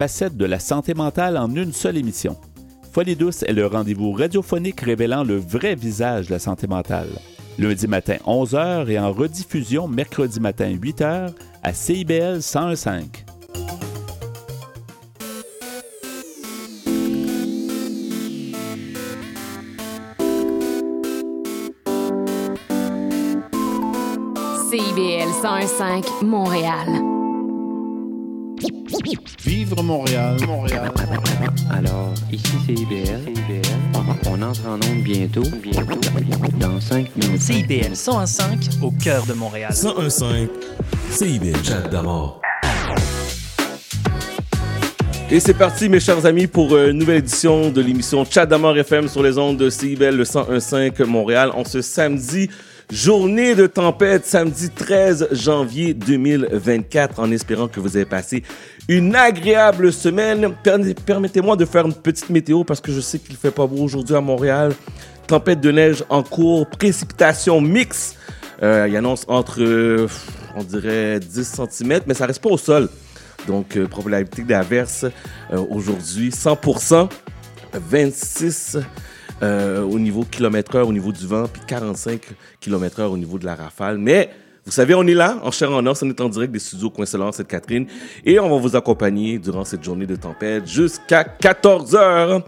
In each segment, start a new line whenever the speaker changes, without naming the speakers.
facettes de la santé mentale en une seule émission. Folie douce est le rendez-vous radiophonique révélant le vrai visage de la santé mentale. Lundi matin 11h et en rediffusion mercredi matin 8h à CIBL 1015.
CIBL 1015 Montréal.
Vivre Montréal, Montréal.
Alors, ici c'est IBL. On entre en onde bientôt. Bientôt. Dans 5 minutes.
CIBL 105 au cœur de Montréal.
1015 CIBL. Chat d'amour.
Et c'est parti, mes chers amis, pour une nouvelle édition de l'émission Chat d'amour FM sur les ondes de CIBL le 1015 Montréal. En ce samedi, journée de tempête, samedi 13 janvier 2024, en espérant que vous avez passé une agréable semaine. Permettez-moi de faire une petite météo parce que je sais qu'il fait pas beau aujourd'hui à Montréal. Tempête de neige en cours, précipitation mixte. Euh, il annonce entre, euh, on dirait, 10 cm, mais ça reste pas au sol. Donc, euh, probabilité d'averse euh, aujourd'hui, 100%, 26 euh, au niveau kilomètre-heure, au niveau du vent, puis 45 km/h au niveau de la rafale. Mais vous savez, on est là, en chair en on est en direct des studios Coincelant, cette Catherine, et on va vous accompagner durant cette journée de tempête jusqu'à 14 heures.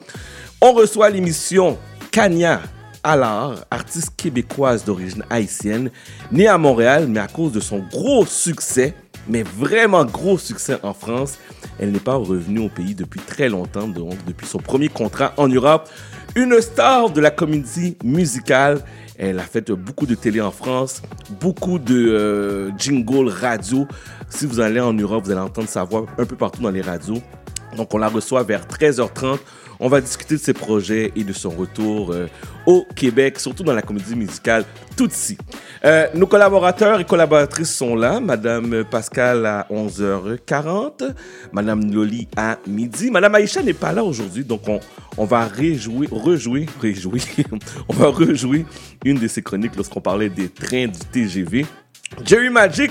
On reçoit l'émission Kanya Allard, artiste québécoise d'origine haïtienne, née à Montréal, mais à cause de son gros succès, mais vraiment gros succès en France, elle n'est pas revenue au pays depuis très longtemps, donc depuis son premier contrat en Europe. Une star de la comédie musicale. Elle a fait beaucoup de télé en France, beaucoup de euh, jingles radio. Si vous allez en Europe, vous allez entendre sa voix un peu partout dans les radios. Donc on la reçoit vers 13h30. On va discuter de ses projets et de son retour euh, au Québec, surtout dans la comédie musicale Tutsi. Euh, nos collaborateurs et collaboratrices sont là. Madame Pascal à 11h40, Madame Loli à midi. Madame Aïcha n'est pas là aujourd'hui, donc on, on va réjouir, rejouer, réjouir, on va rejouer une de ses chroniques lorsqu'on parlait des trains du TGV. Jerry Magic,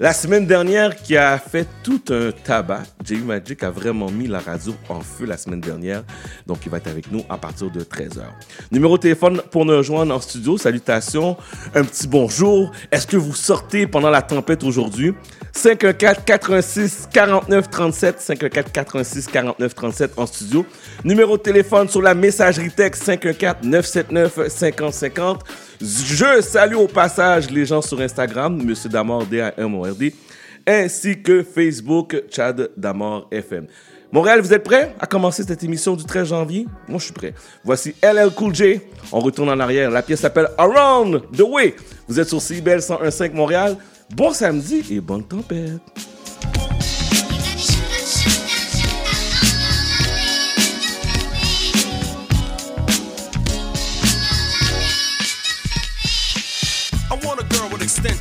la semaine dernière, qui a fait tout un tabac. Jerry Magic a vraiment mis la radio en feu la semaine dernière. Donc, il va être avec nous à partir de 13h. Numéro de téléphone pour nous rejoindre en studio. Salutations. Un petit bonjour. Est-ce que vous sortez pendant la tempête aujourd'hui? 514 86 49 37 514 86 49 37 en studio. Numéro de téléphone sur la messagerie texte 514 979 50 50. Je salue au passage les gens sur Instagram, Monsieur Damord, D-A-M-O-R-D, ainsi que Facebook, Chad Damord FM. Montréal, vous êtes prêts à commencer cette émission du 13 janvier? Moi, je suis prêt. Voici LL Cool J. On retourne en arrière. La pièce s'appelle Around the Way. Vous êtes sur CBL 101.5 Montréal. Bon samedi et bonne tempête.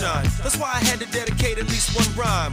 That's why I had to dedicate at least one rhyme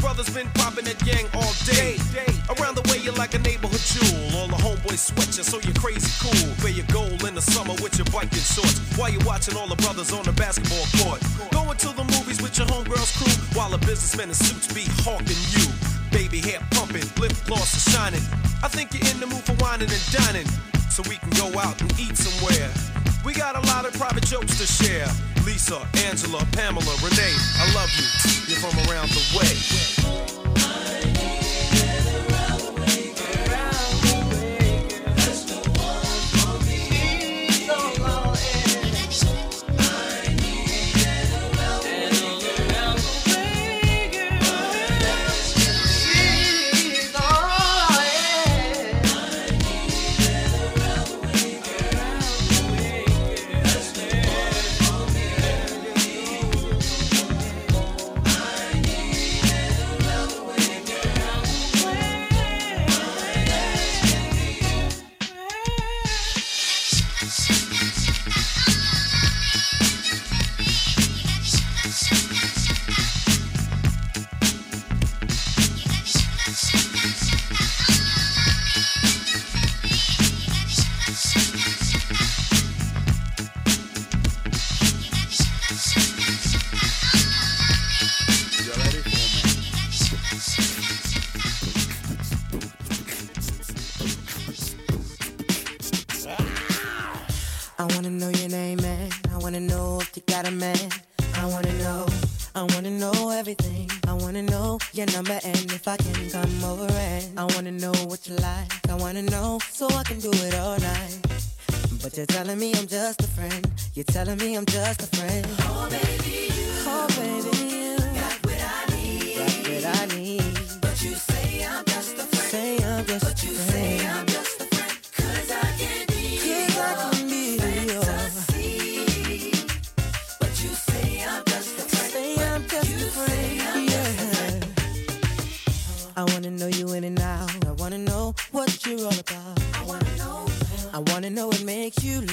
brothers been popping that gang all day. Around the way, you're like a neighborhood jewel. All the homeboys sweat you, so you're crazy cool. Where you go in the summer with your biking shorts. While you're watching all the brothers on the basketball court. Going to the movies with your homegirl's crew. While a businessman in suits be hawking you. Baby hair pumping, lip gloss is shining. I think you're in the mood for whining and dining. So we can go out and eat somewhere we got a lot of private jokes to share. Lisa, Angela, Pamela, Renee, I love you. You're from around the way.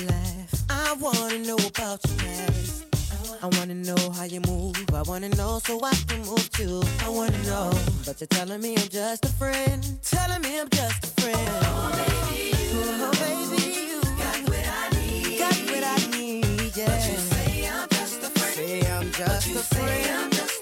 your. I wanna know about your past. I wanna know how you move. I wanna know so I can move too. I wanna know, but you're telling me I'm just a friend. Telling me I'm just a friend. Oh baby, you, oh, baby, you got what I need. Got what I need, yeah. But you say I'm just a friend. Say I'm just but you a friend. Say I'm just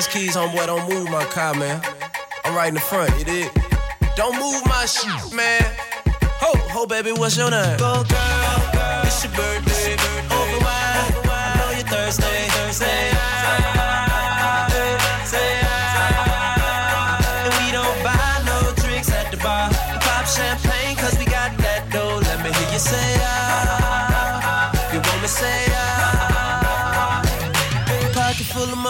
these keys, homeboy, don't move my car, man. I'm right in the front, you dig? Don't move my shit, man. Ho, ho, baby, what's your name? Go, girl, girl. it's your birthday. Over wine, I know you're we got that dough. Let me hear you say, ah. You want me say, ah. Pocket full of money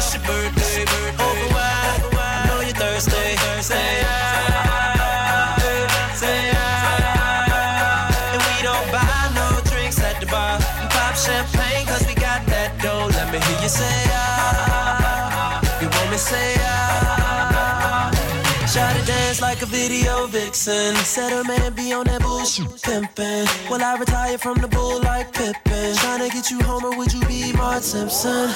it's your birthday. Over wide, I know you're thirsty. Say ah, say ah. And we don't buy no drinks at the bar. Pop champagne cause we got that dough. Let me hear you say ah. You want me say ah. To dance like a video vixen. Said her man be on that bullshit pimpin'. Will I retire from the bull like Pippin? Tryna get you home or would you be Mark Simpson?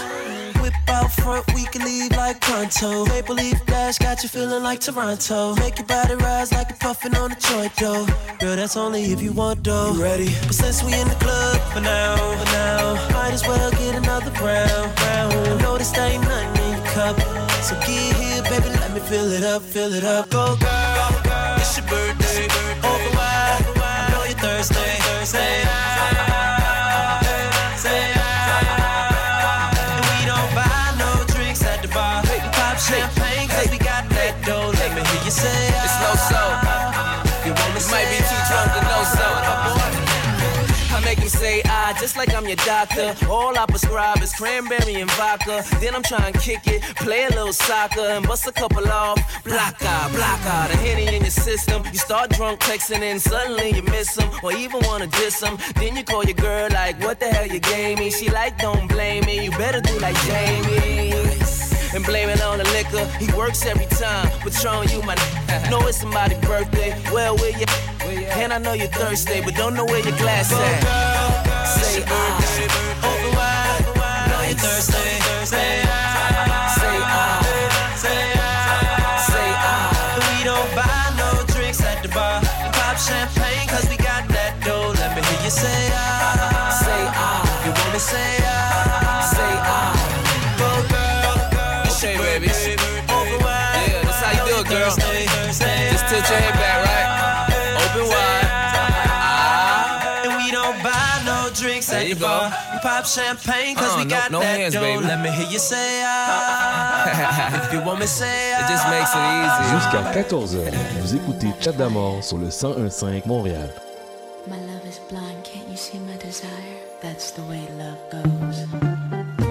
Whip out front, we can leave like pronto. Maple leaf dash got you feeling like Toronto. Make your body rise like a puffin' on a joint though. Girl, that's only if you want though. You ready? But since we in the club for now, for now, might as well get another round, round. Notice this ain't nothing in your cup. So get here, baby, let me fill it up, fill it up. Go, girl, it's your birthday. Over wide, I know you're Thursday. Say
just like I'm your doctor. All I prescribe is cranberry and vodka. Then I'm trying to kick it, play a little soccer, and bust a couple off. Block out, block out, a henny in your system. You start drunk texting, and suddenly you miss him, or even wanna diss him. Then you call your girl like, what the hell you gave me? She like, don't blame me. You better do like Jamie and blame it on the liquor. He works every time, Patron, you my know it's somebody's birthday. Well, where you? And I know you're thirsty, but don't know where your glass at. Say ah,
pop champagne cause
Uh,
we
no-
got
no
that
hands,
dough.
baby.
Let me hear you say ah. if you want me say ah.
It just makes it easy.
Jusqu'à 14h, vous écoutez Chat d'Amour sur le 1015 Montréal.
My love is blind, can't you see my desire? That's the way love goes.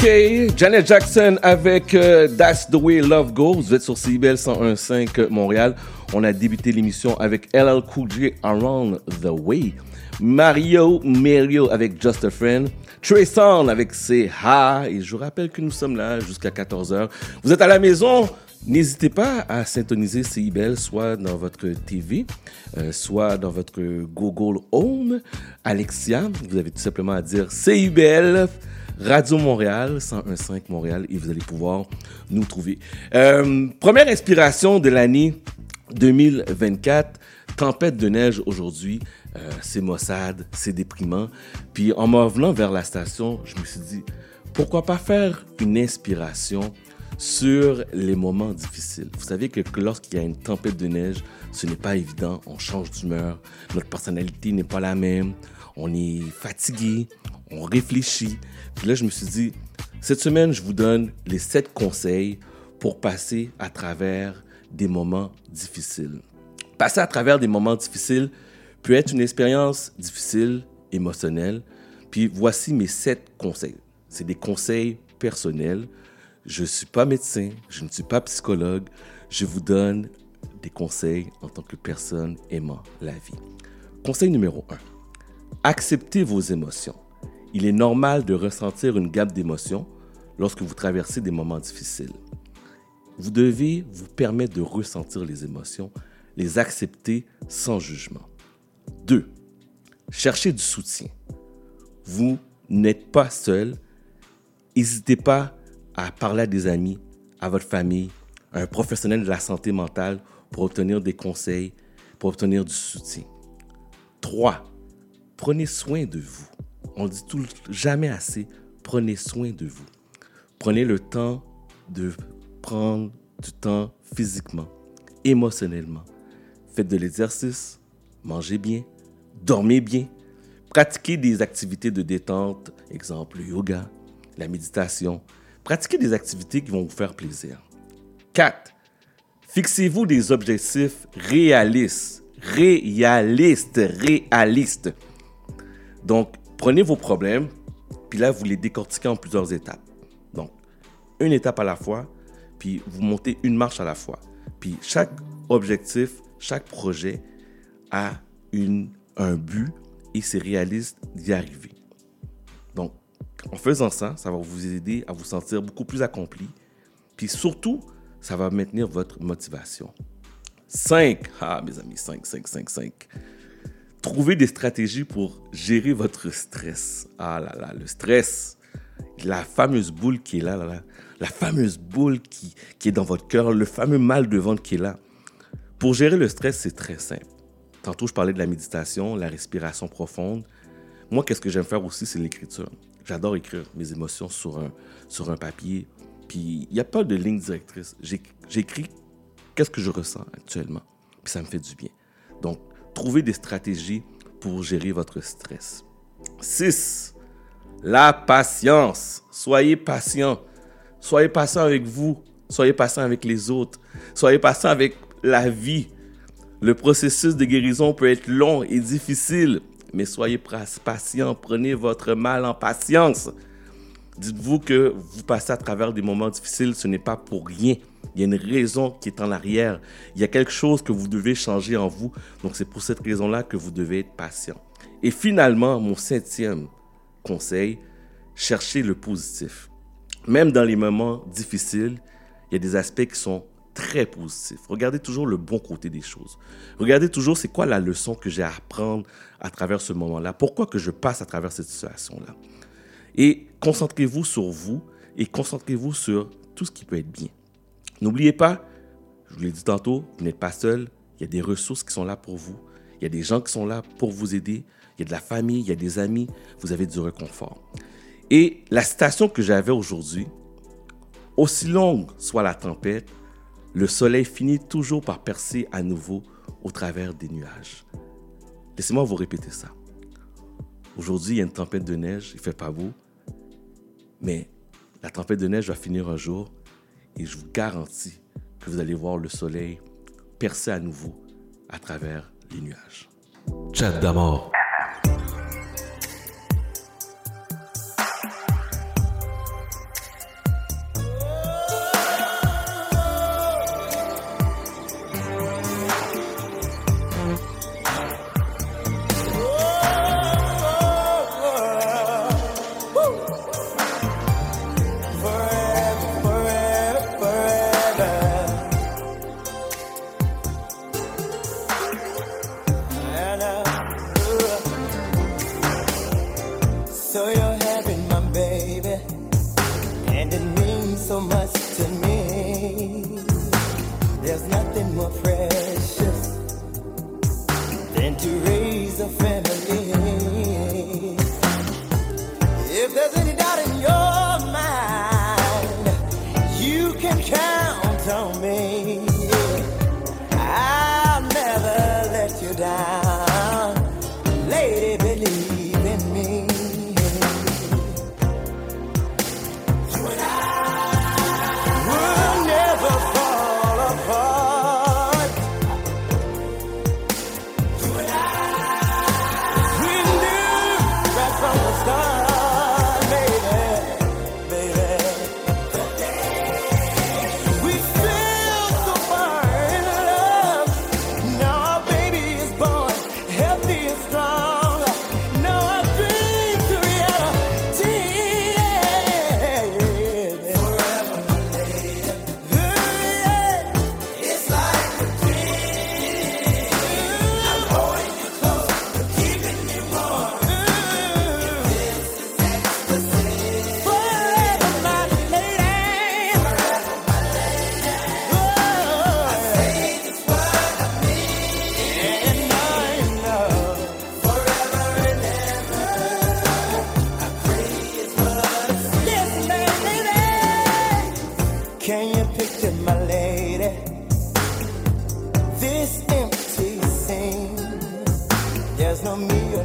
OK, Janet Jackson avec euh, That's the Way Love Goes. Vous êtes sur CBL 101.5 Montréal. On a débuté l'émission avec LL Cool J Around the Way. Mario Mario avec Just a Friend. Songz avec C'est Ha. Et je vous rappelle que nous sommes là jusqu'à 14h. Vous êtes à la maison? N'hésitez pas à syntoniser CIBL soit dans votre TV, euh, soit dans votre Google Home. Alexia, vous avez tout simplement à dire CIBL Radio Montréal, 101.5 Montréal, et vous allez pouvoir nous trouver. Euh, première inspiration de l'année 2024, tempête de neige aujourd'hui. Euh, c'est maussade, c'est déprimant. Puis en m'en venant vers la station, je me suis dit, pourquoi pas faire une inspiration sur les moments difficiles? Vous savez que lorsqu'il y a une tempête de neige, ce n'est pas évident, on change d'humeur, notre personnalité n'est pas la même, on est fatigué, on réfléchit. Puis là, je me suis dit, cette semaine, je vous donne les sept conseils pour passer à travers des moments difficiles. Passer à travers des moments difficiles peut être une expérience difficile, émotionnelle. Puis voici mes sept conseils. C'est des conseils personnels. Je ne suis pas médecin, je ne suis pas psychologue. Je vous donne des conseils en tant que personne aimant la vie. Conseil numéro 1. Acceptez vos émotions. Il est normal de ressentir une gamme d'émotions lorsque vous traversez des moments difficiles. Vous devez vous permettre de ressentir les émotions, les accepter sans jugement. 2. Cherchez du soutien. Vous n'êtes pas seul. N'hésitez pas à parler à des amis, à votre famille, à un professionnel de la santé mentale pour obtenir des conseils, pour obtenir du soutien. 3. Prenez soin de vous. On dit tout, jamais assez, prenez soin de vous. Prenez le temps de prendre du temps physiquement, émotionnellement. Faites de l'exercice, mangez bien, dormez bien, pratiquez des activités de détente, exemple le yoga, la méditation. Pratiquez des activités qui vont vous faire plaisir. 4. Fixez-vous des objectifs réalistes. Réalistes, réalistes. Donc, prenez vos problèmes, puis là, vous les décortiquez en plusieurs étapes. Donc, une étape à la fois, puis vous montez une marche à la fois. Puis chaque objectif, chaque projet a une, un but et c'est réaliste d'y arriver. Donc, en faisant ça, ça va vous aider à vous sentir beaucoup plus accompli. Puis surtout, ça va maintenir votre motivation. 5. Ah, mes amis, 5, 5, 5, 5. Trouvez des stratégies pour gérer votre stress. Ah là là, le stress. La fameuse boule qui est là, là, là. La fameuse boule qui, qui est dans votre cœur, le fameux mal de ventre qui est là. Pour gérer le stress, c'est très simple. Tantôt, je parlais de la méditation, la respiration profonde. Moi, qu'est-ce que j'aime faire aussi, c'est l'écriture. J'adore écrire mes émotions sur un, sur un papier. Puis, il n'y a pas de ligne directrice. J'écris qu'est-ce que je ressens actuellement. Puis, ça me fait du bien. Donc, trouvez des stratégies pour gérer votre stress. 6. La patience. Soyez patient. Soyez patient avec vous. Soyez patient avec les autres. Soyez patient avec la vie. Le processus de guérison peut être long et difficile, mais soyez patient. Prenez votre mal en patience. Dites-vous que vous passez à travers des moments difficiles, ce n'est pas pour rien. Il y a une raison qui est en arrière. Il y a quelque chose que vous devez changer en vous. Donc c'est pour cette raison-là que vous devez être patient. Et finalement, mon septième conseil, cherchez le positif. Même dans les moments difficiles, il y a des aspects qui sont très positifs. Regardez toujours le bon côté des choses. Regardez toujours c'est quoi la leçon que j'ai à apprendre à travers ce moment-là. Pourquoi que je passe à travers cette situation-là? Et concentrez-vous sur vous et concentrez-vous sur tout ce qui peut être bien. N'oubliez pas, je vous l'ai dit tantôt, vous n'êtes pas seul. Il y a des ressources qui sont là pour vous. Il y a des gens qui sont là pour vous aider. Il y a de la famille, il y a des amis. Vous avez du réconfort. Et la citation que j'avais aujourd'hui, aussi longue soit la tempête, le soleil finit toujours par percer à nouveau au travers des nuages. Laissez-moi vous répéter ça. Aujourd'hui, il y a une tempête de neige, il fait pas beau, mais la tempête de neige va finir un jour et je vous garantis que vous allez voir le soleil percer à nouveau à travers les nuages.
Chat d'amour.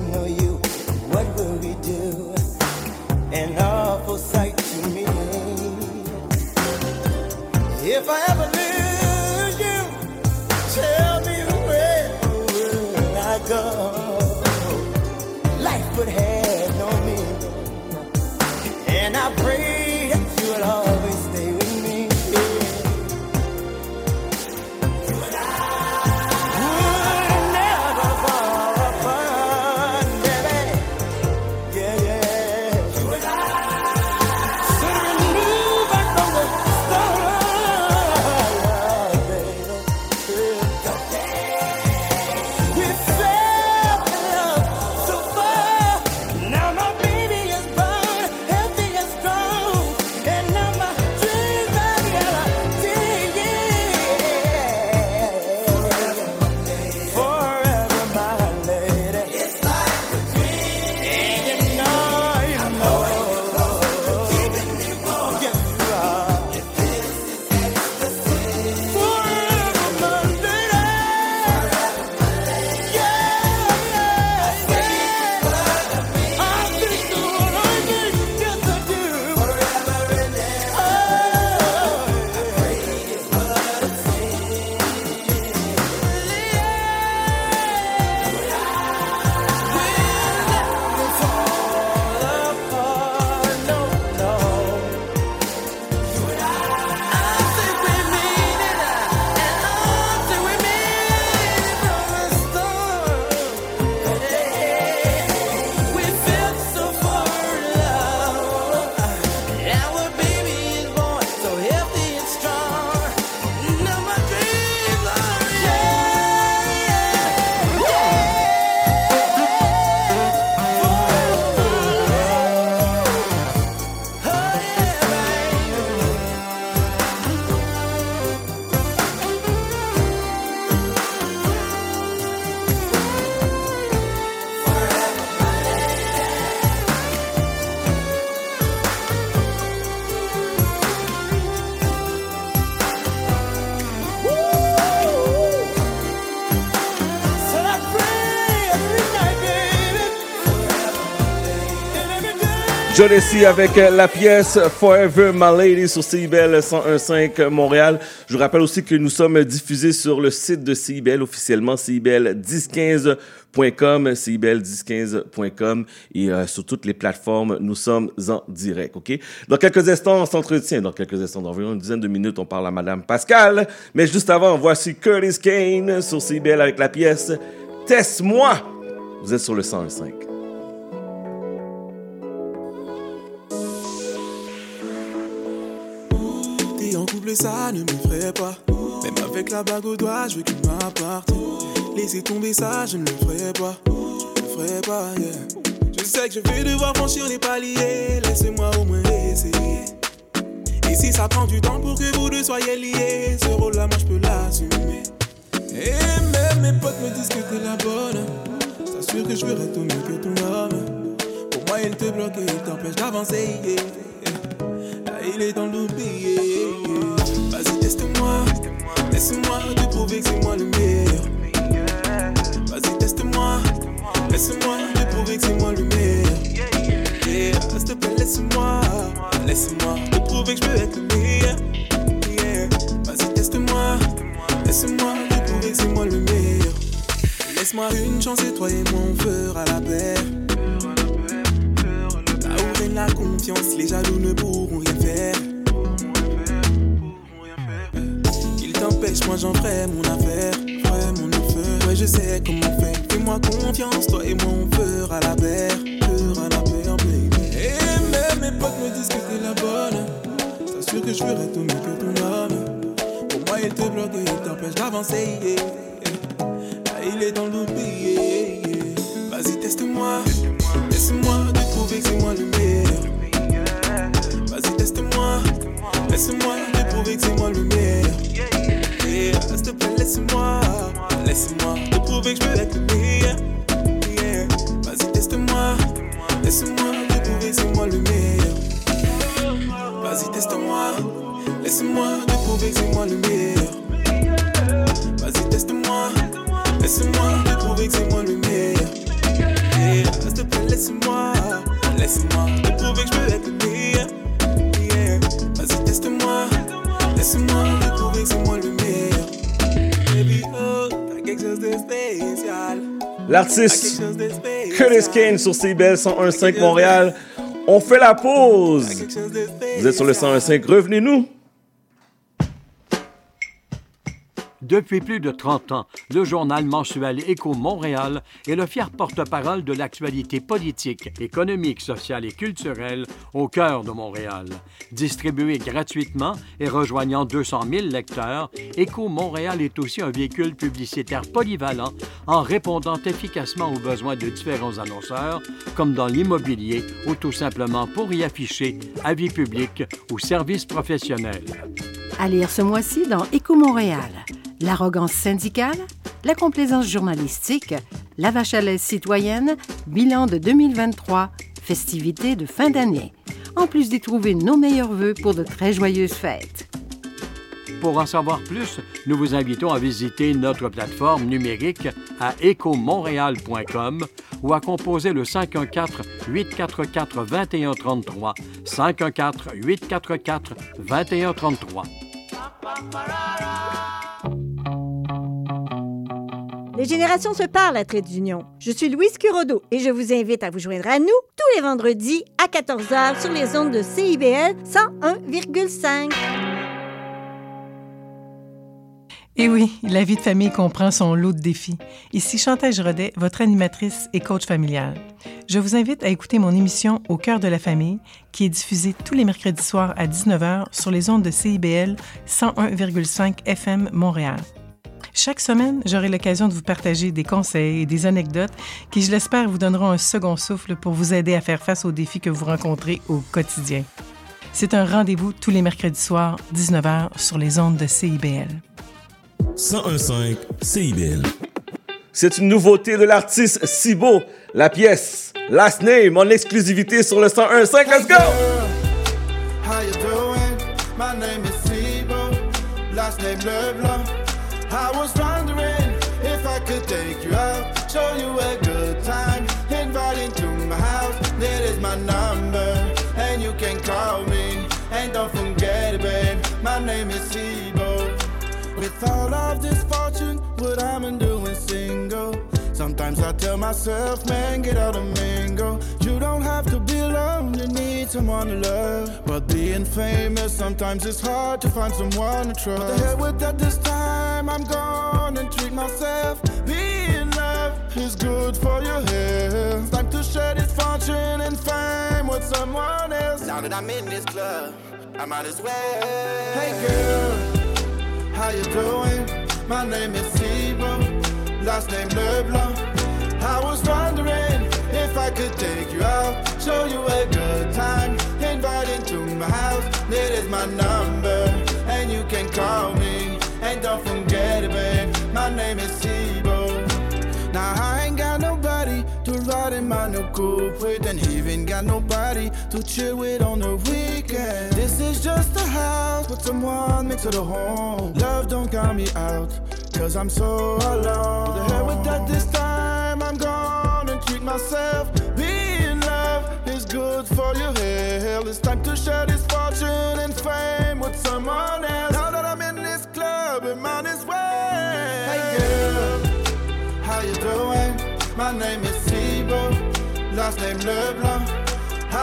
you. What will we do? An awful sight to me. If I ever
Jodeci avec la pièce Forever My Lady sur CIBEL 101.5 Montréal. Je vous rappelle aussi que nous sommes diffusés sur le site de CIBEL, officiellement CIBEL 1015 cibel1015.com et euh, sur toutes les plateformes, nous sommes en direct, OK? Dans quelques instants, on s'entretient. Dans quelques instants, dans environ une dizaine de minutes, on parle à Madame Pascal. Mais juste avant, voici Curtis Kane sur CBL avec la pièce Teste-moi! Vous êtes sur le
105. ça ne m'effraie pas. Même avec la bague au doigt, je veux qu'il m'apparte. Laissez tomber ça, je ne le ferai pas. Je ne le ferai pas, yeah. Je sais que je vais devoir franchir les paliers. Laissez-moi au moins essayer. Et si ça prend du temps pour que vous deux soyez liés, ce rôle-là, moi, je peux l'assumer. Et même mes potes me disent que t'es la bonne. S'assure que je veux tout mieux que ton homme. Pour moi, il te bloque et il t'empêche d'avancer. Là, il est dans l'oublier. Vas-y, teste-moi. Laisse-moi te prouver que c'est moi le meilleur. Vas-y, teste-moi. Laisse-moi te prouver que c'est moi le meilleur. Yeah, s'il te plaît, laisse-moi. Laisse-moi te prouver que je peux être le meilleur. Vas-y, teste-moi. Laisse-moi te prouver que c'est moi le meilleur. Laisse-moi une chance et toi et moi on fera la paix. Là où règne la confiance, les jaloux ne pourront rien faire. Moi j'en ferai mon affaire. Ferai mon affaire. Ouais, je sais comment faire. Fais-moi confiance, toi et moi on fera la paix. Fera la paix, oh baby. Et même mes potes me disent que t'es la bonne. T'assures que je ferai tout mieux que ton homme. Pour moi, il te bloque et il t'empêche d'avancer. Là, il est dans l'oublier. Vas-y, teste-moi. Laisse-moi te prouver que c'est moi le meilleur. Vas-y, teste-moi. Laisse-moi te prouver que c'est moi le meilleur. S'il te plaît, laisse-moi. Laisse-moi te prouver que je peux être le meilleur. Yeah. Vas-y, teste-moi. Laisse-moi te prouver c'est moi le meilleur. Vas-y, teste-moi. Laisse-moi te prouver que c'est moi le meilleur. Vas-y, teste-moi. Laisse-moi te prouver que c'est moi le meilleur. Yeah, s'il te plaît, laisse-moi. Laisse-moi te prouver que je peux être le meilleur. Yeah, vas-y, teste-moi. Laisse-moi te prouver que c'est moi le meilleur.
L'artiste Curtis Kane sur CBL 101.5 Montréal. On fait la pause. Vous êtes sur le 101.5. Revenez-nous.
Depuis plus de 30 ans, le journal mensuel Écho Montréal est le fier porte-parole de l'actualité politique, économique, sociale et culturelle au cœur de Montréal. Distribué gratuitement et rejoignant 200 000 lecteurs, Écho Montréal est aussi un véhicule publicitaire polyvalent en répondant efficacement aux besoins de différents annonceurs, comme dans l'immobilier ou tout simplement pour y afficher avis publics ou services professionnels.
À lire ce mois-ci dans Éco Montréal. L'arrogance syndicale, la complaisance journalistique, la vache à lait citoyenne, bilan de 2023, festivités de fin d'année. En plus d'y trouver nos meilleurs vœux pour de très joyeuses fêtes.
Pour en savoir plus, nous vous invitons à visiter notre plateforme numérique à écomontréal.com ou à composer le 514-844-2133. 514-844-2133.
Les générations se parlent à Trait d'Union. Je suis Louise Curodo et je vous invite à vous joindre à nous tous les vendredis à 14h sur les ondes de CIBL 101,5.
Et oui, la vie de famille comprend son lot de défis. Ici Chantal Rodet, votre animatrice et coach familial. Je vous invite à écouter mon émission Au cœur de la famille, qui est diffusée tous les mercredis soirs à 19h sur les ondes de CIBL 101,5 FM Montréal. Chaque semaine, j'aurai l'occasion de vous partager des conseils et des anecdotes qui, je l'espère, vous donneront un second souffle pour vous aider à faire face aux défis que vous rencontrez au quotidien. C'est un rendez-vous tous les mercredis soirs, 19h, sur les ondes de CIBL.
1015 CIBL. C'est une nouveauté de l'artiste Sibo, la pièce Last Name en exclusivité sur le 1015. Let's go!
And don't forget it, babe. My name is Sibo. With all of this fortune, what I'm doing single. Sometimes I tell myself, man, get out of mingle. You don't have to be alone, you need someone to love. But being famous, sometimes it's hard to find someone to trust. But the hell with that this time, I'm gone and treat myself. Being love is good for your health. It's time to share this fortune and fame with someone else. Now that I'm in this club, I might as well. Hey girl, how you doing? My name is Sibo last name LeBlanc. I was wondering if I could take you out, show you a good time, invite into my house. It is my number, and you can call me. And don't forget it, babe. My name is Sibo. Now I ain't got nobody to ride in my new coupe with, and even got nobody to chill with on the weekend. This is just a house but someone makes it a home. Love don't count me out, cause I'm so alone. The hell with that this time, I'm gonna treat myself. Being in love is good for your health. It's time to share this fortune and fame with someone else. Now that I'm in this club, it might as well. Hey girl. How you doing? My name is Sibo, last name LeBlanc.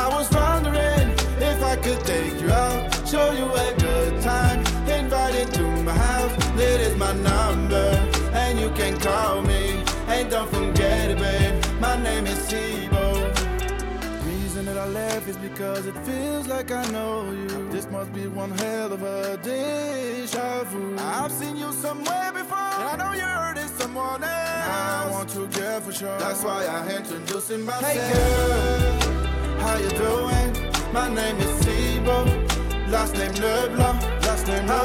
I was wondering if I could take you out, show you a good time, invite you to my house. It is my number, and you can call me. And don't forget it, babe. My name is Sibo. Reason that I left is because it feels like I know you. This must be one hell of a deja vu. I've seen you somewhere before, and I know you heard it someone else. I want to get for sure. That's why I introducing myself. Hey girl, how you doing? My name is Sibo, last name LeBlanc. Last name I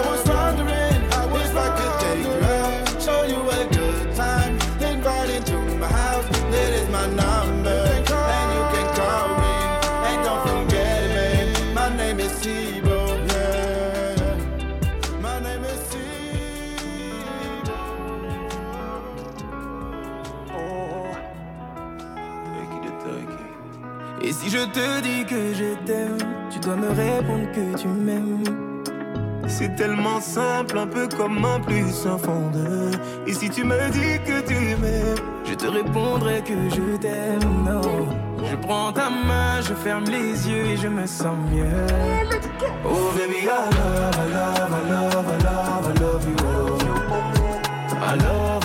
te dis que je t'aime, tu dois me répondre que tu m'aimes. C'est tellement simple, un peu comme un plus un fond de. Et si tu me dis que tu m'aimes, je te répondrai que je t'aime. Je prends ta main, je ferme les yeux et je me sens mieux. Oh baby, I love, I love, I love, I love, I love you. I love,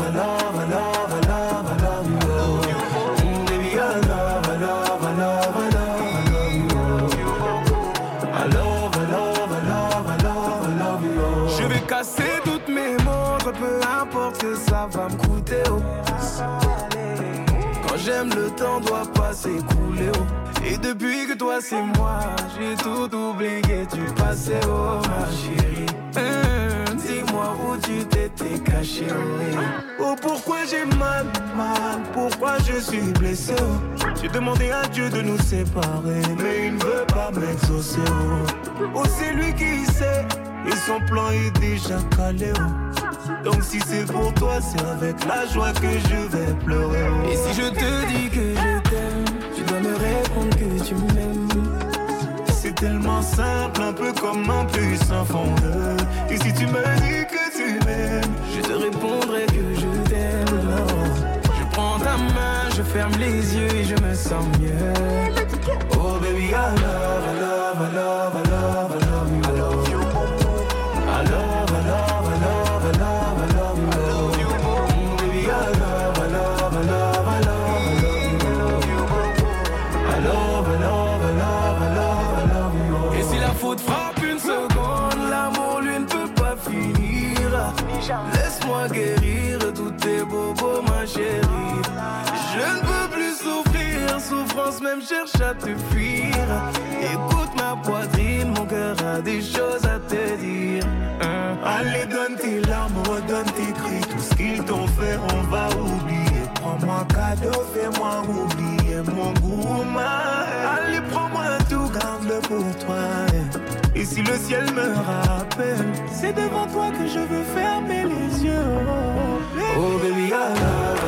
Et depuis que toi c'est moi, j'ai tout oublié du passé, oh ma chérie. Hum, Dis-moi où tu t'étais caché, oh, pourquoi j'ai mal, mal, pourquoi je suis blessé? J'ai demandé à Dieu de nous séparer, mais il ne veut pas m'exaucer, oh. Oh, c'est lui qui sait, et son plan est déjà calé. Donc si c'est pour toi, c'est avec la joie que je vais pleurer. Et si je te dis que je que tu m'aimes. C'est tellement simple, un peu comme un plus un fond de. Et si tu me dis que tu m'aimes, je te répondrai que je t'aime. Je prends ta main, je ferme les yeux et je me sens mieux. Oh baby, I love, I love, I love, I love. I love you. Même cherche à te fuir. Écoute ma poitrine, mon cœur a des choses à te dire. Hein? Allez, donne tes larmes, redonne tes cris, tout ce qu'ils t'ont fait, on va oublier. Prends-moi cadeau, fais-moi oublier mon goût, ma- Allez, prends-moi tout, garde-le pour toi. Et si le ciel me rappelle, c'est devant toi que je veux fermer les yeux. Oh baby, I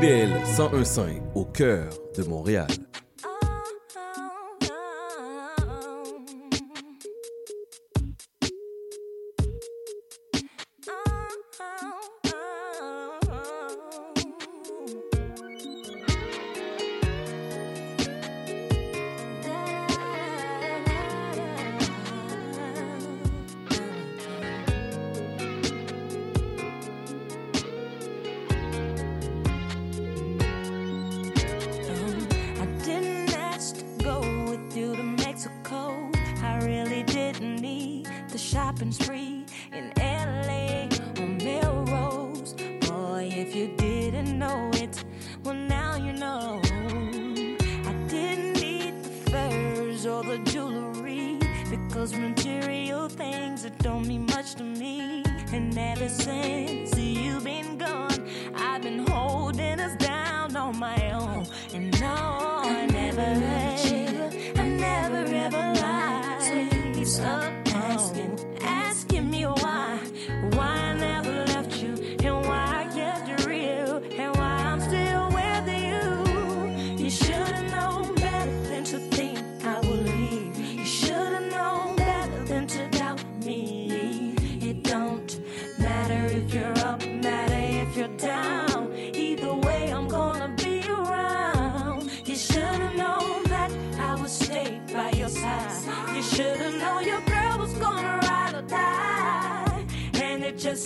CIBL 101.5 au cœur de Montréal.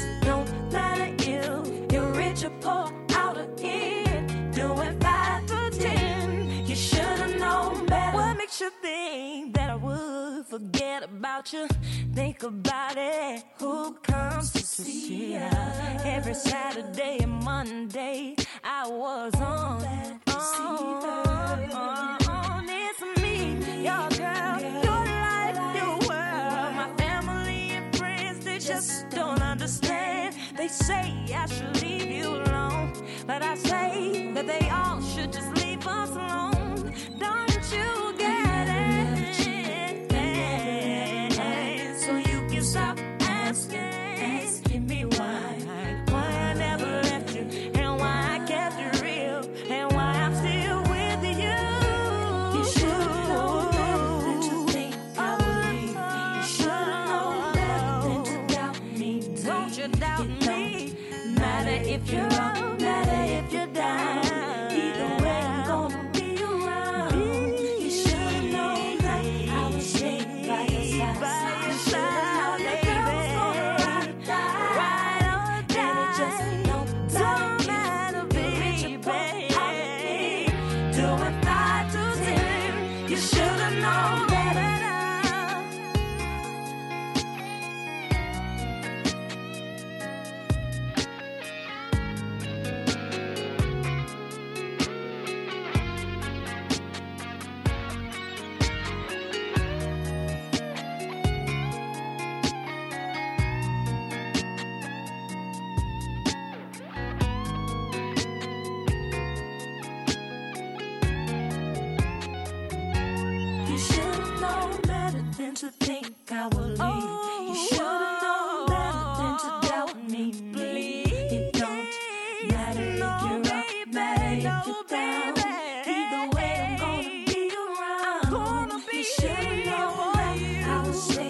It don't matter if you're rich or poor out of here. Doing five to ten. You should've known better. What makes you think that I would forget about you? Think about it. Who comes to see ya? Every Saturday and Monday, I was on. on, on. It's me, your girl, just don't understand. They say I should leave you alone, but I say that they all should just leave us alone. Don't you get it? So you can stop asking, asking me why,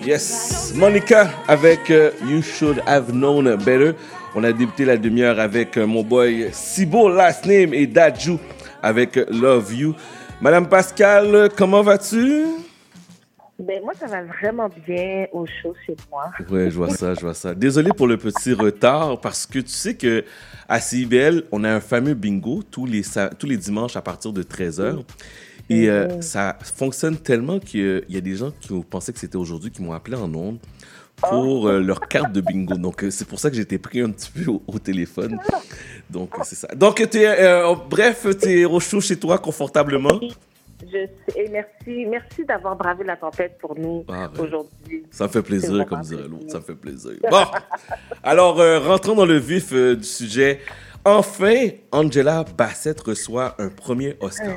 Yes, Monica avec euh, You Should Have Known Better. On a débuté la demi-heure avec euh, mon boy Sibo Last Name et Daju avec euh, Love You. Madame Pascal, comment vas-tu?
Ben moi, ça va vraiment bien au show chez moi.
Ouais, je vois ça, je vois ça. Désolé pour le petit retard parce que tu sais que à CIBL, on a un fameux bingo tous les, tous les dimanches à partir de 13h. Et euh,
Mhm.
ça fonctionne tellement qu'il y a des gens qui ont pensé que c'était aujourd'hui qui m'ont appelé en ondes pour euh, leur carte de bingo. Donc, euh, c'est pour ça que j'étais pris un petit peu au, au téléphone. Donc, euh, c'est ça. Donc, t'es, euh, bref, tu es au chaud chez toi confortablement.
Je sais, et merci, merci d'avoir bravé la tempête pour nous
Ah, ouais.
aujourd'hui.
Ça me fait plaisir, comme dirait l'autre. Ça me fait plaisir. Bon, alors, euh, rentrons dans le vif euh, du sujet. Enfin, Angela Bassett reçoit un premier Oscar.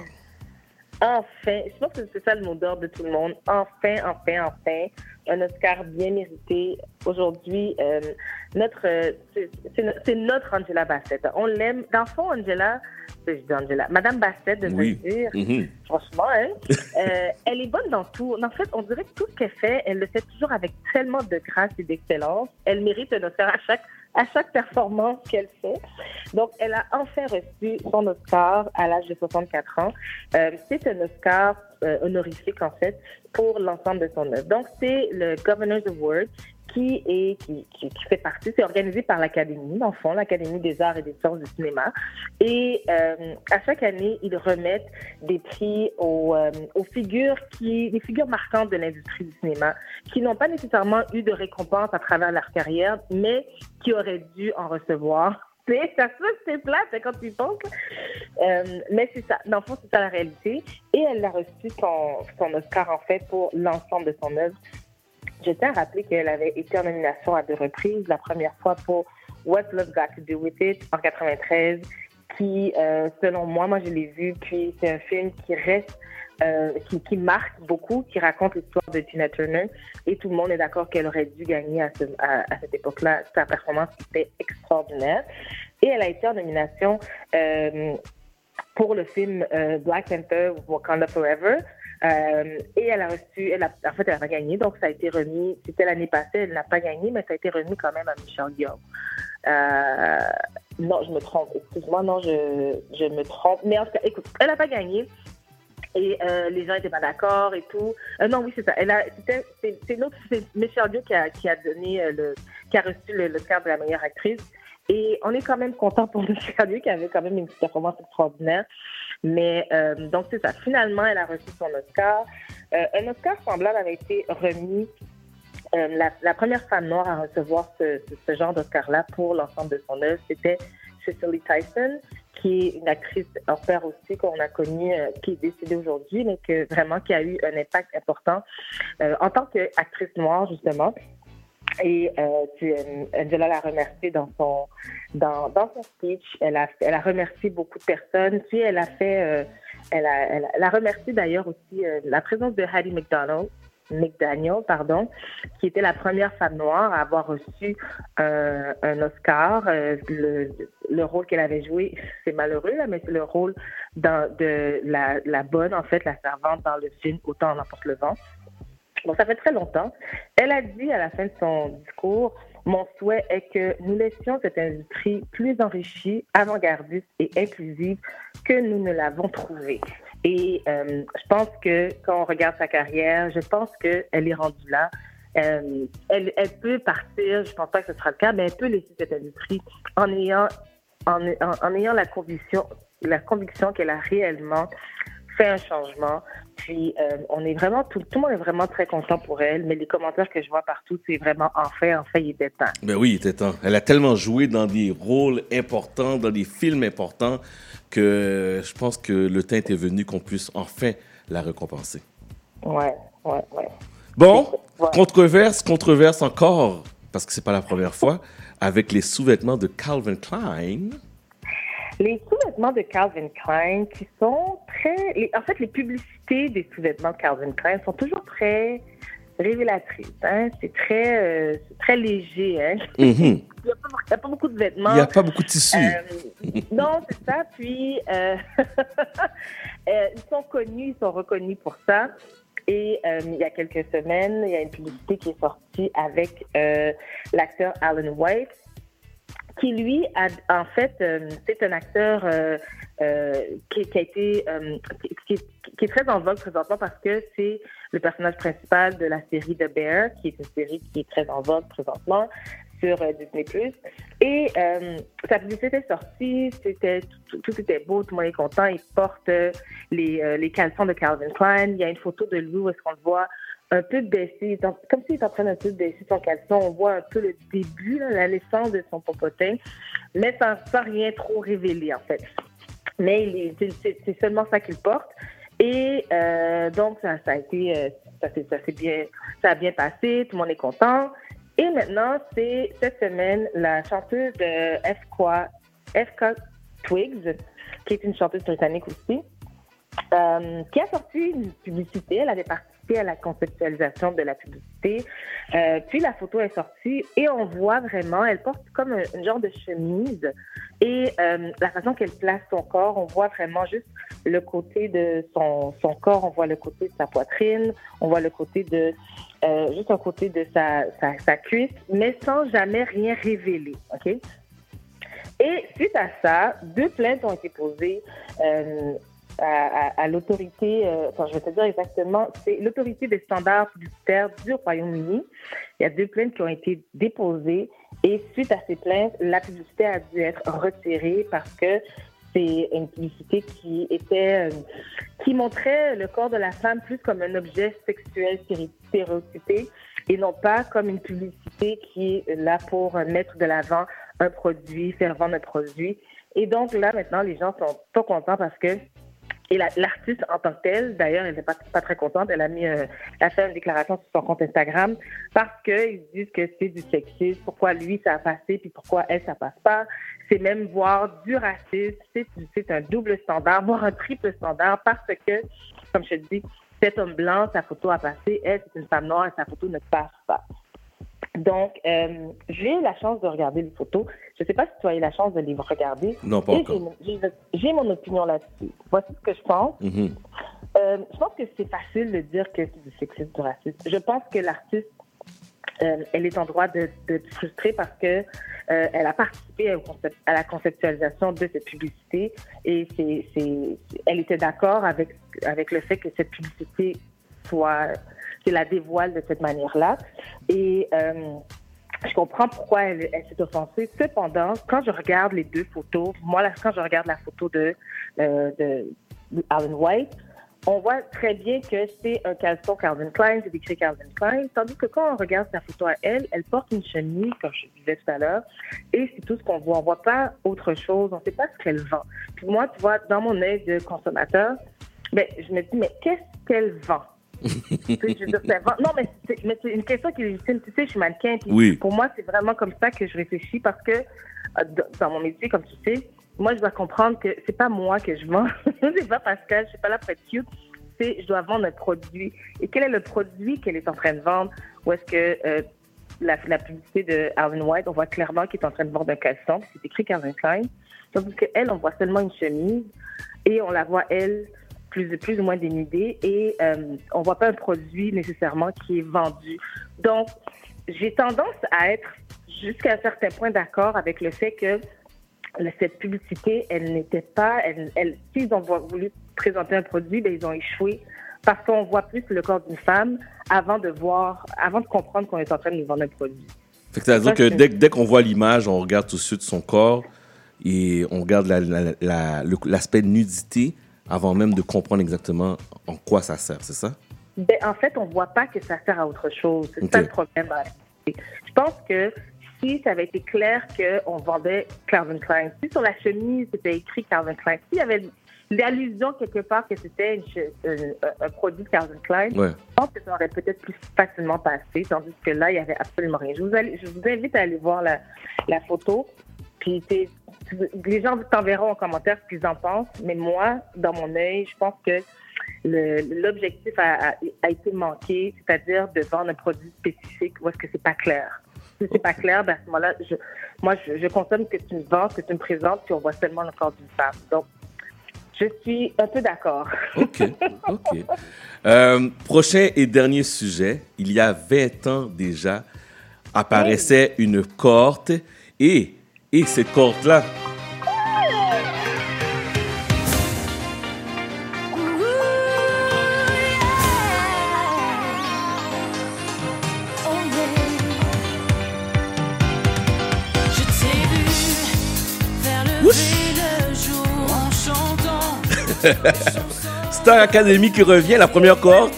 Enfin, je pense que c'est ça le mot d'ordre de tout le monde. Enfin, enfin, enfin, un Oscar bien mérité. Aujourd'hui, euh, notre, euh, c'est- c'est no- c'est notre Angela Bassett. On l'aime. Dans le fond, Angela, je dis Angela, Madame Bassett, de
Oui.
me dire,
Mhm.
franchement, hein, euh, elle est bonne dans tout. En fait, on dirait que tout ce qu'elle fait, elle le fait toujours avec tellement de grâce et d'excellence. Elle mérite un Oscar à chaque, à chaque performance qu'elle fait. Donc, elle a enfin reçu son Oscar à l'âge de 64 ans. Euh, c'est un Oscar euh, honorifique, en fait, pour l'ensemble de son œuvre. Donc, c'est le Governor's Award qui qui, fait partie, c'est organisé par l'Académie, dans le fond, l'Académie des arts et des sciences du cinéma. Et euh, à chaque année, ils remettent des prix aux, euh, aux figures qui, des figures marquantes de l'industrie du cinéma, qui n'ont pas nécessairement eu de récompense à travers leur carrière, mais qui auraient dû en recevoir. Ça se c'est plate quand tu penses. Euh, mais c'est ça. Dans le fond, c'est ça la réalité. Et elle a reçu son Oscar, en fait, pour l'ensemble de son œuvre. Je tiens à rappeler qu'elle avait été en nomination à deux reprises. La première fois pour What's Love Got to Do With It en 93, qui, euh, selon moi, moi je l'ai vu, puis c'est un film qui reste, euh, qui, marque beaucoup, qui raconte l'histoire de Tina Turner. Et tout le monde est d'accord qu'elle aurait dû gagner à, ce- à- à cette époque-là. Sa performance était extraordinaire. Et elle a été en nomination euh, pour le film Black Panther Wakanda Forever. Euh, et elle a reçu, en fait, elle n'a pas gagné, donc ça a été remis, c'était l'année passée, elle n'a pas gagné, mais ça a été remis quand même à Michelle Yeoh. Euh, non, je me trompe, excuse-moi, non, je, me trompe. Mais en tout cas, écoute, elle n'a pas gagné. Et euh, les gens n'étaient pas d'accord et tout. Non, oui, c'est ça. C'était, c'est, c'est c'est Michelle Yeoh qui a, qui a donné le, qui a reçu le, le de la meilleure actrice. Et on est quand même content pour Michelle Yeoh qui avait quand même une performance extraordinaire. Mais euh, donc c'est ça. Finalement, elle a reçu son Oscar. Euh, un Oscar semblable avait été remis. euh, la, première femme noire à recevoir ce, ce- ce genre d'Oscar-là pour l'ensemble de son œuvre, c'était Cicely Tyson, qui est une actrice hors pair aussi qu'on a connue, euh, qui est décédée aujourd'hui, mais que vraiment qui a eu un impact important euh, en tant qu'actrice noire justement. Et euh, euh, Angela l'a remercié dans son dans, dans son speech. Elle a elle a remercié beaucoup de personnes. Puis elle a fait euh, elle a elle elle a remercié d'ailleurs aussi euh, la présence de Hattie McDonald. McDaniel, pardon, qui était la première femme noire à avoir reçu euh, un Oscar. Euh, le, le rôle qu'elle avait joué, c'est malheureux, là, mais c'est le rôle dans, de la, la bonne, en fait, la servante dans le film Autant en emporte le vent. Bon, ça fait très longtemps. Elle a dit à la fin de son discours, mon souhait est que nous laissions cette industrie plus enrichie, avant-gardiste et inclusive que nous ne l'avons trouvée. Et euh, je pense que quand on regarde sa carrière, je pense qu'elle est rendue là. Euh, elle, peut partir, je pense pas que ce sera le cas, mais elle peut laisser cette industrie en ayant, en ayant la conviction, la conviction qu'elle a réellement fait un changement. Puis euh, on est vraiment, tout, tout le monde est vraiment très content pour elle, mais les commentaires que je vois partout, c'est vraiment enfin, enfin, il était temps.
Ben oui, il était temps. Elle a tellement joué dans des rôles importants, dans des films importants, que je pense que le temps était venu qu'on puisse enfin la récompenser.
Ouais, ouais, ouais.
Bon,
Ouais.
controverse, controverse encore, parce que c'est pas la première fois, avec les sous-vêtements de Calvin Klein.
Les sous-vêtements de Calvin Klein qui sont très... les- en fait, les publicités des sous-vêtements de Calvin Klein sont toujours très révélatrices. Hein? C'est très, euh, très léger. Hein?
Mhm.
Il n'y a, pas- a beaucoup de vêtements.
Il n'y a pas beaucoup de tissu.
Euh, non, c'est ça. Puis, euh, euh, ils sont connus, ils sont reconnus pour ça. Et euh, il y a quelques semaines, il y a une publicité qui est sortie avec euh, l'acteur Alan White, qui lui, a, en fait, euh, c'est un acteur euh, euh, qui, qui a été, euh, qui, qui- est très en vogue présentement parce que c'est le personnage principal de la série The Bear, qui est une série qui est très en vogue présentement sur euh, Disney+. Et euh, sa publicité était sortie, c'était, tout, était beau, tout le monde est content. Il porte les, les caleçons de Calvin Klein. Il y a une photo de lui où est-ce qu'on le voit un peu baissé, en- comme s'il est en train d'un peu baisser son caleçon. On voit un peu le début, la naissance de son popotin, mais sans, sans rien trop révéler, en fait. Mais c'est- seulement ça qu'il porte. Et euh, donc, ça, ça a été, euh, ça, ça, bien, ça a bien passé, tout le monde est content. Et maintenant, c'est cette semaine la chanteuse de FK, Twigs, qui est une chanteuse britannique aussi, euh, qui a sorti une publicité. Elle avait à la conceptualisation de la publicité. Euh, puis la photo est sortie et on voit vraiment, elle porte comme un, genre de chemise et euh, la façon qu'elle place son corps, on voit vraiment juste le côté de son, son corps, on voit le côté de sa poitrine, on voit le côté de euh, juste un côté de sa, sa, sa cuisse, mais sans jamais rien révéler. OK? Et suite à ça, deux plaintes ont été posées à, l'autorité, euh, enfin, je vais te dire exactement, c'est l'autorité des standards publicitaires du Royaume-Uni. Il y a deux plaintes qui ont été déposées et suite à ces plaintes, la publicité a dû être retirée parce que c'est une publicité qui était, euh, qui montrait le corps de la femme plus comme un objet sexuel stéréotypé et non pas comme une publicité qui est là pour mettre de l'avant un produit, faire vendre un produit. Et donc là, maintenant, les gens sont pas contents parce que et la- l'artiste en tant que telle, d'ailleurs, elle n'est pas, très contente. Elle a mis, euh, elle a fait une déclaration sur son compte Instagram parce qu'ils disent que c'est du sexisme. Pourquoi lui ça a passé puis pourquoi elle ça passe pas? C'est même voir du racisme. C'est c'est un double standard, voire un triple standard parce que, comme je te dis, cet homme blanc, sa photo a passé. Elle, c'est une femme noire et sa photo ne passe pas. Donc, euh, j'ai eu la chance de regarder les photos. Je ne sais pas si tu as eu la chance de les regarder.
Non, pas encore.
j'ai- mon opinion là-dessus. Voici ce que je pense.
Mhm.
Euh, je pense que c'est facile de dire que c'est du sexisme, du racisme. Je pense que l'artiste, euh, elle est en droit de, de être frustrée parce que euh, elle a participé concept- à la conceptualisation de cette publicité et c'est, c'est, elle était d'accord avec avec le fait que cette publicité soit, c'est la dévoile de cette manière-là. Et je comprends pourquoi elle, s'est offensée. Cependant, quand je regarde les deux photos, moi, là, quand je regarde la photo de, euh, de, Alan White, on voit très bien que c'est un caleçon Calvin Klein, c'est écrit Calvin Klein, tandis que quand on regarde sa photo à elle, elle porte une chemise, comme je disais tout à l'heure, et c'est tout ce qu'on voit. On voit pas autre chose, on sait pas ce qu'elle vend. Puis moi, tu vois, dans mon œil de consommateur, ben, je me dis, mais qu'est-ce qu'elle vend? Tu sais, je veux dire, ça vend- Non, mais c'est, une question qui est légitime. Tu sais, je suis mannequin. puis
Oui.
Pour moi, c'est vraiment comme ça que je réfléchis parce que euh, dans mon métier, comme tu sais, moi, je dois comprendre que c'est pas moi que je vends. c'est pas Pascal, je suis pas là pour être cute. C'est, je dois vendre un produit. Et quel est le produit qu'elle est en train de vendre? Ou est-ce que euh, la, la publicité de White, on voit clairement qu'il est en train de vendre un caleçon, c'est écrit Calvin Klein. Tandis qu'elle, on voit seulement une chemise et on la voit, elle, plus, plus ou moins dénudée et euh, on voit pas un produit nécessairement qui est vendu. Donc, j'ai tendance à être jusqu'à un certain point d'accord avec le fait que cette publicité, elle n'était pas, elle, elle, s'ils ont vo- voulu présenter un produit, ben, ils ont échoué parce qu'on voit plus le corps d'une femme avant de voir, avant de comprendre qu'on est en train de nous vendre un produit.
Que c'est-à-dire que dès, dès qu'on voit l'image, on regarde tout de suite son corps et on regarde la- la- l'aspect nudité avant même de comprendre exactement en quoi ça sert, c'est ça?
Ben, en fait, on voit pas que ça sert à autre chose. C'est
Ok.
ça le problème. réalité. Je pense que si ça avait été clair qu'on vendait Calvin Klein, si sur la chemise c'était écrit Calvin Klein, s'il y avait l'allusion quelque part que c'était un, produit Calvin Klein,
Ouais.
je pense que ça aurait peut-être plus facilement passé, tandis que là, il y avait absolument rien. Je vous, allez- je vous invite à aller voir la, la photo. Puis les gens t'enverront en commentaire ce qu'ils en pensent, mais moi, dans mon œil, je pense que l'objectif a, a- a été manqué, c'est-à-dire de vendre un produit spécifique où est-ce que c'est pas clair. Si c'est pas clair, ben à ce moment-là, je, moi, je, je consomme que tu me vends, que tu me présentes, puis on voit seulement le corps d'une femme. Donc, je suis un peu d'accord.
OK, OK. Euh, prochain et dernier sujet. Il y a 20 ans déjà, apparaissait une cohorte et, et cette cohorte-là,
Je t'ai vu lever le jour en chantant.
Star Academy qui revient, la première cohorte.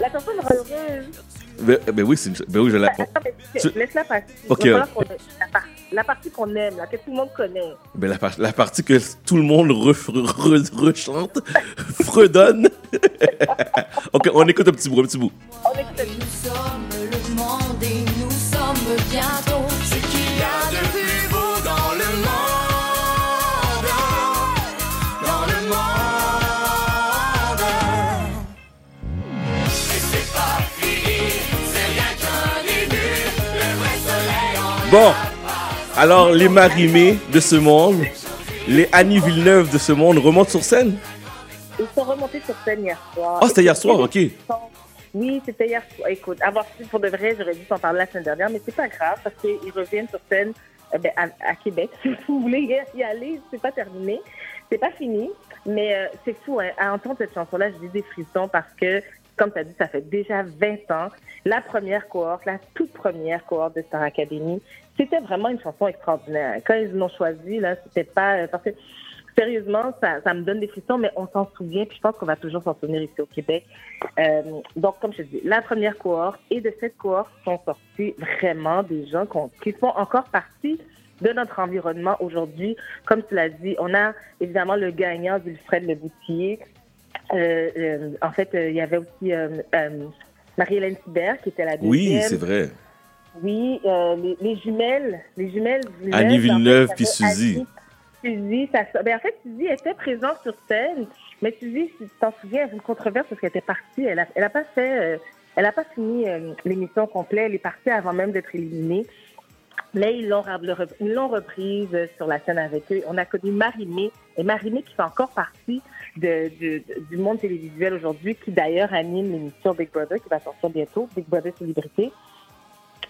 La personne heureuse.
Ben, ben oui, c'est une- ben oui, je la...
Attends, mais
Tu-
laisse-la passer.
Ok,
Il va falloir
ok.
qu'on- la, par- la partie qu'on aime, là, que tout le monde connaît.
Ben, la, par- la partie que tout le monde re- re- rechante, fredonne. ok, on écoute un petit bout, un petit bout.
Nous sommes le monde et nous sommes bientôt
Bon, alors les Marimé de ce monde, les Annie Villeneuve de ce monde remontent sur scène?
Ils sont remontés sur scène hier soir.
Oh, c'était hier soir, ok.
Oui, c'était hier soir. Écoute, avoir su pour de vrai, j'aurais dû t'en parler la semaine dernière, mais c'est pas grave parce qu'ils reviennent sur scène euh, ben, à, à Québec. Si vous voulez y aller, c'est pas terminé. C'est pas fini. Mais euh, c'est fou, hein. à entendre cette chanson-là, j'ai des frissons parce que, comme tu as dit, ça fait déjà 20 ans. La première cohorte, la toute première cohorte de Star Academy, c'était vraiment une chanson extraordinaire. Quand ils l'ont choisie, là, c'était pas... euh, Parce que, sérieusement, ça, ça me donne des frissons, mais on s'en souvient, puis je pense qu'on va toujours s'en souvenir ici au Québec. Euh, donc, comme je te dis, la première cohorte, et de cette cohorte sont sortis vraiment des gens qui font encore partie de notre environnement aujourd'hui. Comme tu l'as dit, on a évidemment le gagnant Wilfred Le Boutier. Euh, euh, en fait, euh, il y avait aussi Marie-Hélène Thibert qui était la deuxième.
Oui, c'est vrai.
Oui, les, les jumelles, les jumelles Villeneuve,
Annie
en fait,
Villeneuve puis Suzy.
Annie, Suzy, ça, ben, en fait, Suzy était présente sur scène, mais Suzy, si tu t'en souviens, il y avait une controverse parce qu'elle était partie. Elle a, elle a pas fait, euh, elle a pas fini euh, l'émission complète. Elle est partie avant même d'être éliminée. Mais ils l'ont reprise sur la scène avec eux. On a connu Marie-Mé, et Marie-Mé qui fait encore partie du monde télévisuel aujourd'hui, qui d'ailleurs anime l'émission Big Brother, qui va sortir bientôt, Big Brother Célébrité.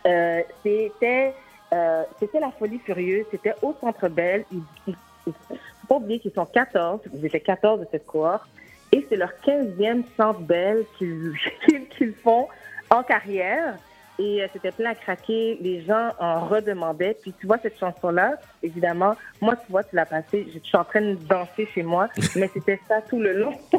Euh, c'était euh, c'était la folie furieuse, c'était au Centre Bell. Il il- faut pas oublier qu'ils sont 14, ils étaient 14 de cette cohorte, et c'est leur 15e Centre Bell qu'ils qu'ils- qu'ils font en carrière. Et euh, c'était plein à craquer, les gens en redemandaient. Puis tu vois cette chanson-là, évidemment, moi tu vois, tu l'as passée, je suis en train de danser chez moi, mais c'était ça tout le long.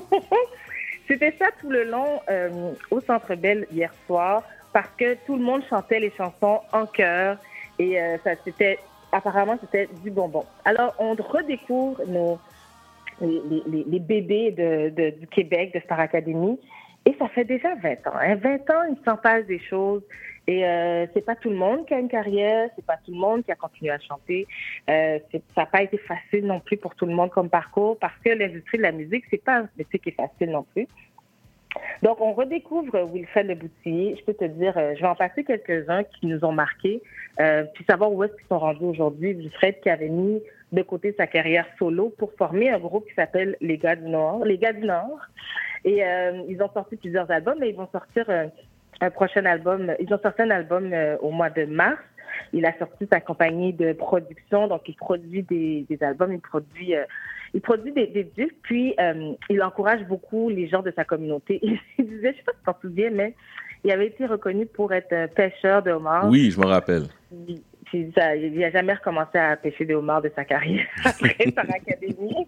C'était ça tout le long euh, au Centre Bell hier soir parce que tout le monde chantait les chansons en chœur et euh, ça c'était apparemment c'était du bonbon. Alors on redécouvre nos les, les- les- les bébés de, de- du Québec de Star Academy et ça fait déjà 20 ans. Hein. 20 ans, il s'en passe des choses et euh, c'est pas tout le monde qui a une carrière, c'est pas tout le monde qui a continué à chanter. Euh, ça n'a pas été facile non plus pour tout le monde comme parcours parce que l'industrie de la musique c'est pas un métier qui est facile non plus. Donc, on redécouvre Wilfred Le Boutillier. Je peux te dire, euh, je vais en passer quelques-uns qui nous ont marqués, euh, puis savoir où est-ce qu'ils sont rendus aujourd'hui. Wilfred qui avait mis de côté sa carrière solo pour former un groupe qui s'appelle Les Gars du Nord. Les Gars du Nord. Et ils ont sorti plusieurs albums, mais ils vont sortir un prochain album. Ils ont sorti un album euh, au mois de mars. Il a sorti sa compagnie de production, donc il produit des, des albums, il produit, euh, il produit des, des disques, puis euh, il encourage beaucoup les gens de sa communauté. Il, disait, je sais pas si tu t'en souviens, mais il avait été reconnu pour être un pêcheur de homards.
Oui, je me rappelle.
Puis, puis ça, il n'a jamais recommencé à pêcher des homards de sa carrière après par académie.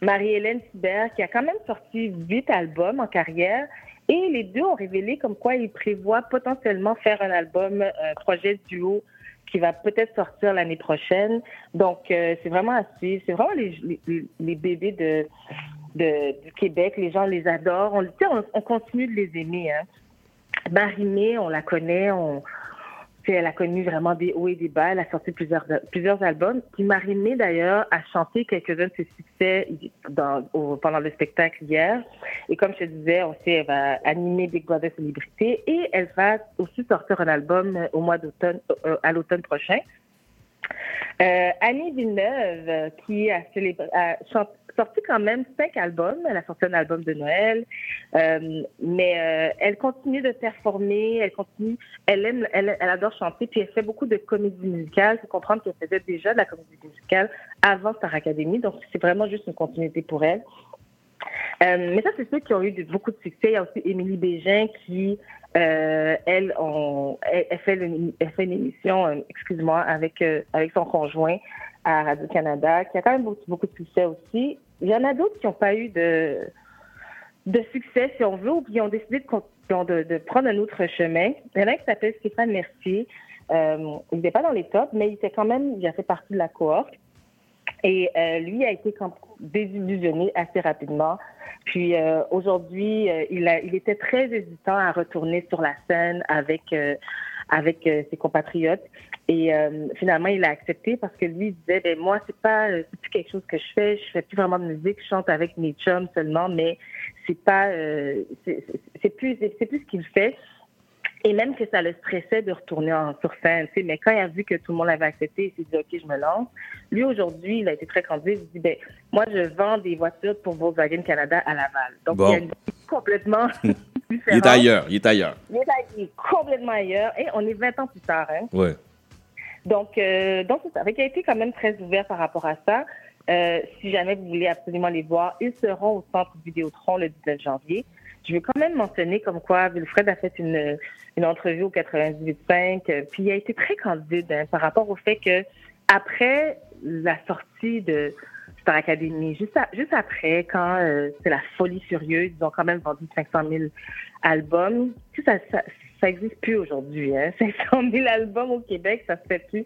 Marie-Hélène Thibert, qui a quand même sorti huit albums en carrière. Et les deux ont révélé comme quoi ils prévoient potentiellement faire un album, un projet duo qui va peut-être sortir l'année prochaine. Donc, euh, c'est vraiment à suivre. C'est vraiment les, les, les bébés de, du Québec. Les gens les adorent. On, on, on continue de les aimer. Hein. Marie-Mé, on la connaît. On, tu sais, elle a connu vraiment des hauts et des bas. Elle a sorti plusieurs, plusieurs albums. Puis Marie-Mé, d'ailleurs, a chanté quelques-uns de ses succès dans, au- pendant le spectacle hier. Et comme je te disais, on sait, elle va animer Big Brother Célébrité et elle va aussi sortir un album au mois d'automne, euh, à l'automne prochain. Euh, Annie Villeneuve, euh, qui a, sorti quand même cinq albums. Elle a sorti un album de Noël, euh, mais euh, elle continue de performer. Elle continue. Elle aime, elle, elle adore chanter, puis elle fait beaucoup de comédie musicale. Il faut comprendre qu'elle faisait déjà de la comédie musicale avant Star Academy, donc c'est vraiment juste une continuité pour elle. Euh, mais ça, c'est ceux qui ont eu beaucoup de succès. Il y a aussi Émilie Bégin qui, euh, elle, on, elle, elle fait une, émission, euh, excuse-moi, avec, avec son conjoint à Radio-Canada, qui a quand même beaucoup, de succès aussi. Il y en a d'autres qui n'ont pas eu de, de succès, si on veut, ou qui ont décidé de, prendre un autre chemin. Il y en a un qui s'appelle Stéphane Mercier. Il n'était pas dans les tops, mais il était quand même, il a fait partie de la cohorte. Et euh, lui a été désillusionné assez rapidement. Puis euh, aujourd'hui, euh, il, il était très hésitant à retourner sur la scène avec euh, avec euh, ses compatriotes. Et euh, finalement, il a accepté parce que lui disait, ben moi, c'est pas, c'est plus quelque chose que je fais. Je fais plus vraiment de musique. Je chante avec mes chums seulement, mais c'est pas, c'est- c'est plus, c'est plus ce qu'il fait. Et même que ça le stressait de retourner en, sur scène. tu sais. Mais quand il a vu que tout le monde l'avait accepté, il s'est dit, OK, je me lance. Lui, aujourd'hui, il a été très candide. Il dit, ben, moi, je vends des voitures pour Volkswagen Canada à Laval. Donc,
Bon.
il y a une vie complètement
Il
différente.
est ailleurs, il est ailleurs.
Il est, il est complètement ailleurs. Et on est 20 ans plus tard. Hein.
Ouais.
Donc, euh, donc c'est ça. Fait qu'il a été quand même très ouvert par rapport à ça. Euh, si jamais vous voulez absolument les voir, ils seront au centre Vidéotron le 19 janvier. Je veux quand même mentionner comme quoi Wilfred a fait une, une entrevue au 98.5, euh, puis il a été très candide hein, par rapport au fait que après la sortie de Star Academy, juste, juste après, quand euh, c'est la folie furieuse, ils ont quand même vendu 500 000 albums. Ça, ça, ça existe plus aujourd'hui. Hein? 500 000 albums au Québec, ça se fait plus.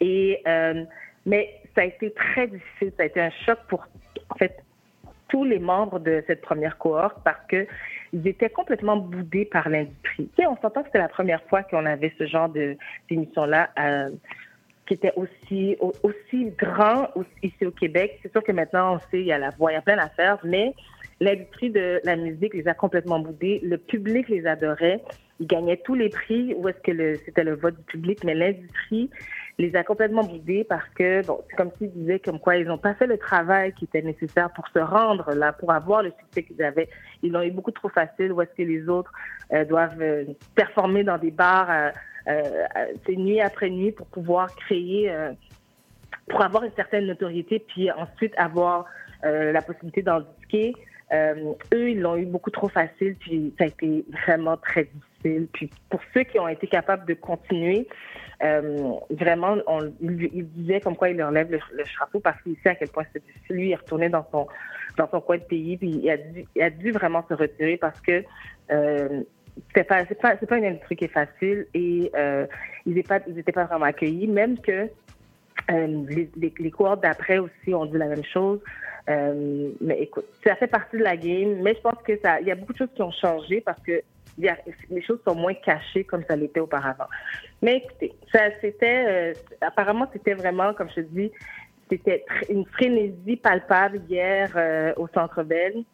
Et euh, mais ça a été très difficile, ça a été un choc pour en fait tous les membres de cette première cohorte parce que ils étaient complètement boudés par l'industrie. On s'entend que c'était la première fois qu'on avait ce genre d'émission-là euh, qui était aussi au- aussi grand ici au Québec. C'est sûr que maintenant on sait il y a la voix, il y a plein d'affaires, mais l'industrie de la musique les a complètement boudés. Le public les adorait. Ils gagnaient tous les prix où est-ce que c'était le vote du public, mais l'industrie les a complètement boudés parce que, bon, c'est comme s'ils disaient comme quoi ils n'ont pas fait le travail qui était nécessaire pour se rendre là, pour avoir le succès qu'ils avaient. Ils l'ont eu beaucoup trop facile où est-ce que les autres euh, doivent euh, performer dans des bars euh, euh, nuit après nuit pour pouvoir créer, pour avoir une certaine notoriété, puis ensuite avoir la possibilité d'en disquer. Eux, ils l'ont eu beaucoup trop facile, puis ça a été vraiment très difficile. Puis pour ceux qui ont été capables de continuer, euh, vraiment, on, il, il disait comme quoi il leur lève le, chapeau parce qu'il sait à quel point c'est difficile. Lui, il retourné dans son, dans son coin de pays, puis il a dû, a dû vraiment se retirer parce que euh, c'est pas, c'est pas, pas une industrie qui est facile et euh, ils n'étaient pas, pas vraiment accueillis, même que les, les, d'après aussi ont dit la même chose. Mais écoute, ça fait partie de la game, mais je pense que ça, il y a beaucoup de choses qui ont changé parce que les choses sont moins cachées comme ça l'était auparavant. Mais écoutez, c'était, euh, apparemment, c'était vraiment, comme je te dis, c'était une frénésie palpable hier euh, au Centre Bell.